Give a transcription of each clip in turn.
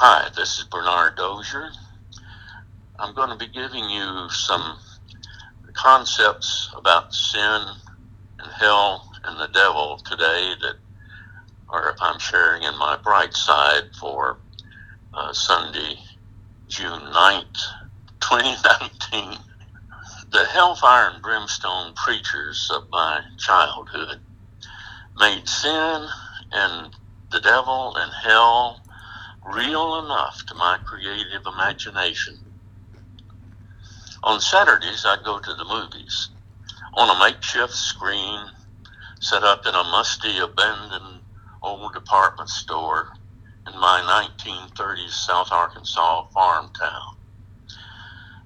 Hi, this is Bernard Dozier. I'm going to be giving you some concepts about sin and hell and the devil today that are I'm sharing in my bright side for uh, Sunday, June 9th, 2019. The hellfire and brimstone preachers of my childhood made sin and the devil and hell real enough to my creative imagination. On Saturdays, I'd go to the movies on a makeshift screen set up in a musty, abandoned old department store in my 1930s South Arkansas farm town.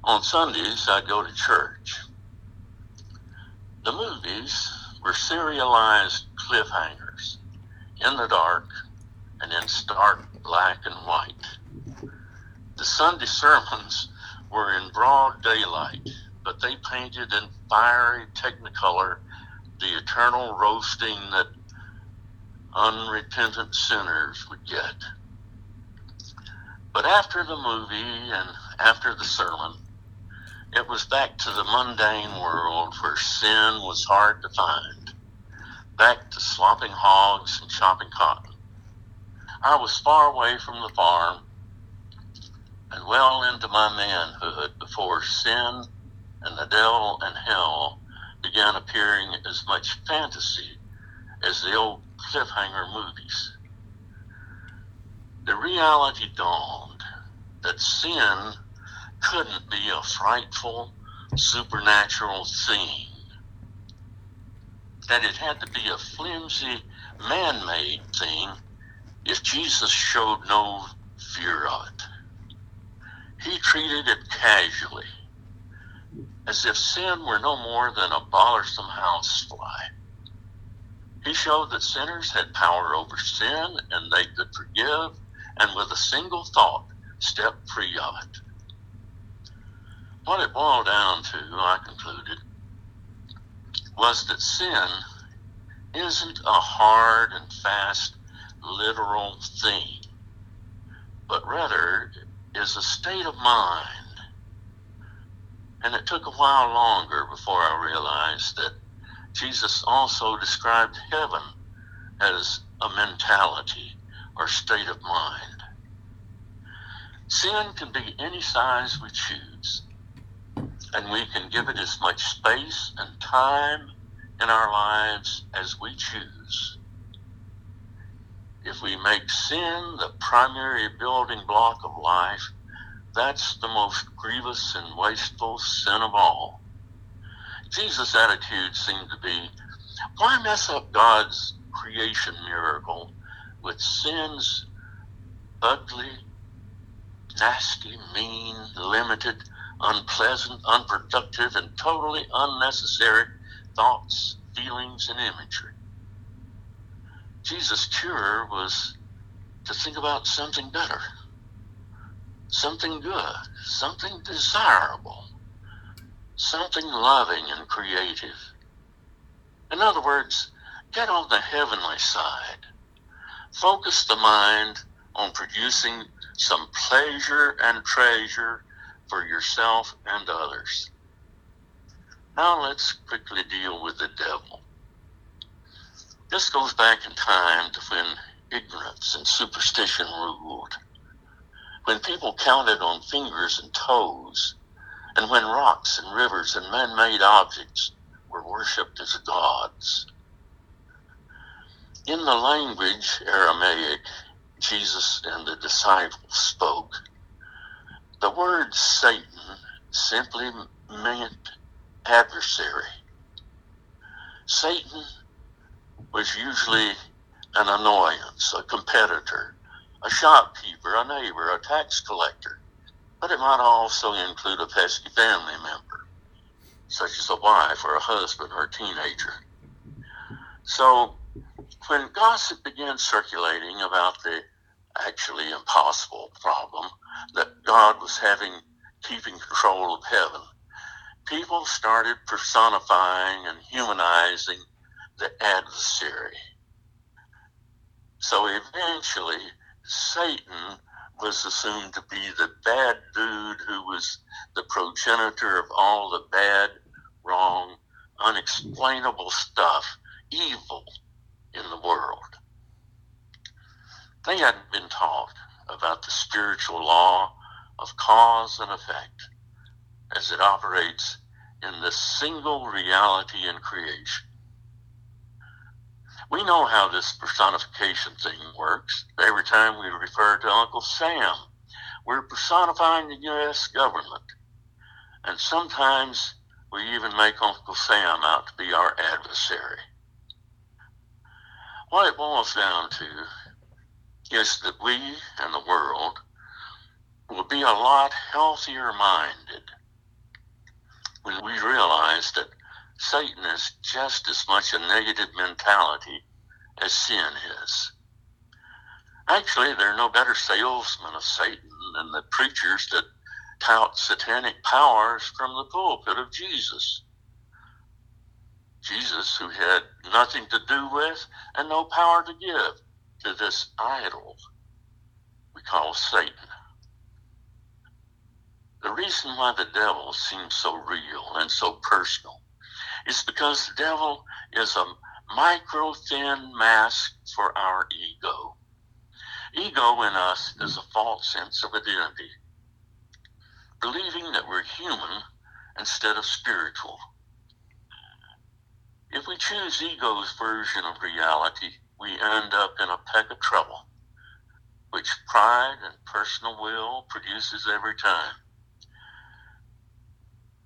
On Sundays, I'd go to church. The movies were serialized cliffhangers in the dark and in stark black and white. The Sunday sermons were in broad daylight, but they painted in fiery technicolor the eternal roasting that unrepentant sinners would get. But after the movie and after the sermon, it was back to the mundane world where sin was hard to find, back to slopping hogs and chopping cotton. I was far away from the farm and well into my manhood before sin and the devil and hell began appearing as much fantasy as the old cliffhanger movies. The reality dawned that sin couldn't be a frightful supernatural thing, that it had to be a flimsy man made thing if Jesus showed no fear of it. He treated it casually, as if sin were no more than a bothersome housefly. He showed that sinners had power over sin and they could forgive and with a single thought step free of it. What it boiled down to, I concluded, was that sin isn't a hard and fast literal thing, but rather is a state of mind. And it took a while longer before I realized that Jesus also described heaven as a mentality or state of mind. Sin can be any size we choose, and we can give it as much space and time in our lives as we choose. If we make sin the primary building block of life, that's the most grievous and wasteful sin of all. Jesus' attitude seemed to be, why mess up God's creation miracle with sin's ugly, nasty, mean, limited, unpleasant, unproductive, and totally unnecessary thoughts, feelings, and imagery? Jesus' cure was to think about something better, something good, something desirable, something loving and creative. In other words, get on the heavenly side. Focus the mind on producing some pleasure and treasure for yourself and others. Now let's quickly deal with the devil. This goes back in time to when ignorance and superstition ruled, when people counted on fingers and toes, and when rocks and rivers and man made objects were worshipped as gods. In the language Aramaic Jesus and the disciples spoke, the word Satan simply meant adversary. Satan was usually an annoyance, a competitor, a shopkeeper, a neighbor, a tax collector, but it might also include a pesky family member, such as a wife or a husband or a teenager. So, when gossip began circulating about the actually impossible problem that God was having keeping control of heaven, people started personifying and humanizing the adversary. So eventually, Satan was assumed to be the bad dude who was the progenitor of all the bad, wrong, unexplainable stuff, evil in the world. They hadn't been taught about the spiritual law of cause and effect as it operates in the single reality in creation. We know how this personification thing works. Every time we refer to Uncle Sam, we're personifying the U.S. government. And sometimes we even make Uncle Sam out to be our adversary. What it boils down to is that we and the world will be a lot healthier minded when we realize that Satan is just as much a negative mentality as sin is. Actually, there are no better salesmen of Satan than the preachers that tout satanic powers from the pulpit of Jesus. Jesus, who had nothing to do with and no power to give to this idol we call Satan. The reason why the devil seems so real and so personal is because the devil is a micro thin mask for our ego. Ego in us is a false sense of identity, believing that we're human instead of spiritual. If we choose ego's version of reality, we end up in a peck of trouble, which pride and personal will produces every time.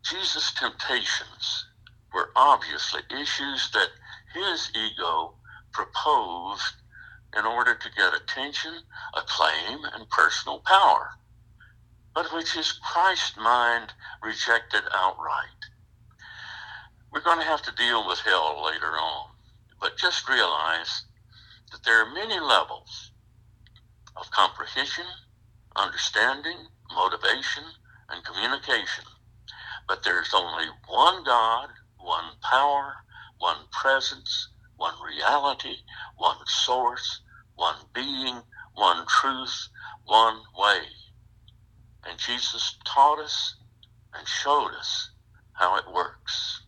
Jesus' temptations were obviously issues that his ego proposed in order to get attention, acclaim, and personal power, but which his Christ mind rejected outright. We're going to have to deal with hell later on, but just realize that there are many levels of comprehension, understanding, motivation, and communication. But there's only one God, one power, one presence, one reality, one source, one being, one truth, one way. And Jesus taught us and showed us how it works.